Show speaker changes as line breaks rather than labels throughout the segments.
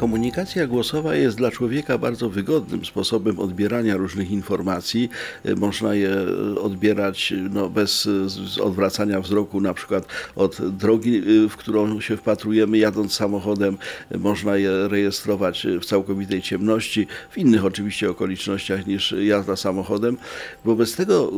Komunikacja głosowa jest dla człowieka bardzo wygodnym sposobem odbierania różnych informacji. E, Można je e, odbierać no, bez e, odwracania wzroku, na przykład od drogi, w którą się wpatrujemy jadąc samochodem. Można je rejestrować w całkowitej ciemności, w innych oczywiście okolicznościach niż jazda samochodem. Wobec tego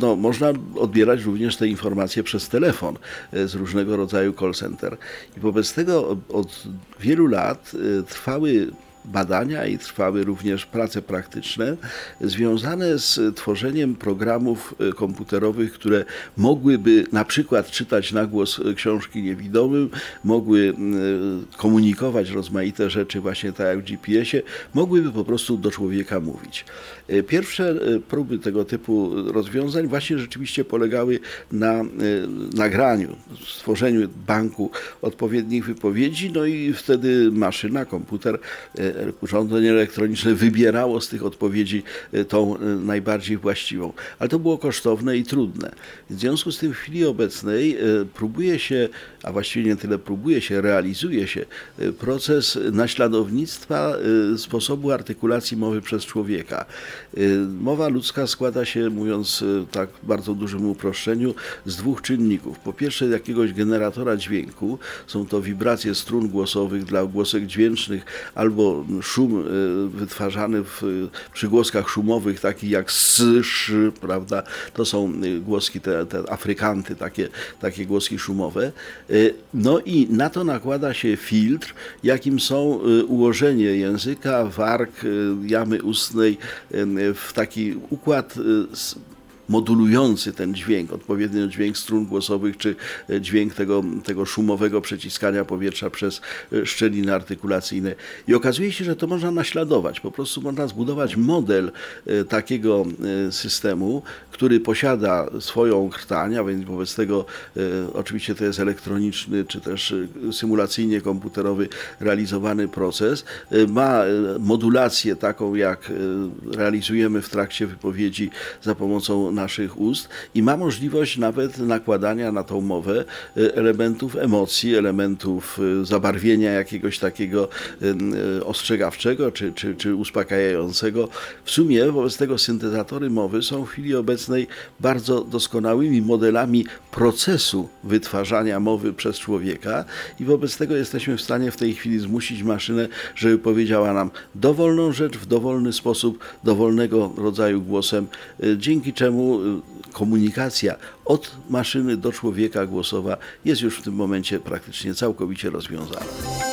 no, można odbierać również te informacje przez telefon z różnego rodzaju call center. I wobec tego od wielu lat trwały badania i trwały również prace praktyczne związane z tworzeniem programów e, komputerowych, które mogłyby na przykład czytać na głos e, książki niewidomym, mogły e, komunikować rozmaite rzeczy właśnie tak jak w GPS-ie, mogłyby po prostu do człowieka mówić. Pierwsze próby tego typu rozwiązań właśnie rzeczywiście polegały na nagraniu, stworzeniu banku odpowiednich wypowiedzi, no i wtedy maszyna, komputer, urządzenie elektroniczne wybierało z tych odpowiedzi e, tą e, najbardziej właściwą. Ale to było kosztowne i trudne. W związku z tym w chwili obecnej e, próbuje się, a właściwie nie tyle próbuje się, realizuje się e, proces naśladownictwa e, sposobu artykulacji mowy przez człowieka. E, Mowa ludzka składa się, mówiąc e, tak bardzo dużym uproszczeniu, z dwóch czynników. Po pierwsze jakiegoś generatora dźwięku, są to wibracje strun głosowych dla głosek dźwięcznych albo szum e, wytwarzany w e, przygłoskach szumowych, takich jak s, sz, prawda? To są e, głoski, te, te afrykanty, takie, takie głoski szumowe. No i na to nakłada się filtr, jakim są ułożenie języka, warg, jamy ustnej w taki układ modulujący ten dźwięk, odpowiednio dźwięk strun głosowych, czy e, dźwięk tego, tego szumowego przeciskania powietrza przez e, szczeliny artykulacyjne. I okazuje się, że to można naśladować. Po prostu można zbudować model e, takiego systemu, który posiada swoją krtań, a więc wobec tego oczywiście to jest elektroniczny, czy też symulacyjnie komputerowy realizowany proces. Ma modulację taką, jak realizujemy w trakcie wypowiedzi za pomocą naszych ust i ma możliwość nawet nakładania na tą mowę e, elementów emocji, elementów e, zabarwienia jakiegoś takiego e, ostrzegawczego czy, czy, czy uspokajającego. W sumie wobec tego syntezatory mowy są w chwili obecnej bardzo doskonałymi modelami procesu wytwarzania mowy przez człowieka i wobec tego jesteśmy w stanie w tej chwili zmusić maszynę, żeby powiedziała nam dowolną rzecz w dowolny sposób, dowolnego rodzaju głosem, dzięki czemu e, komunikacja od maszyny do człowieka głosowa jest już w tym momencie praktycznie całkowicie rozwiązana.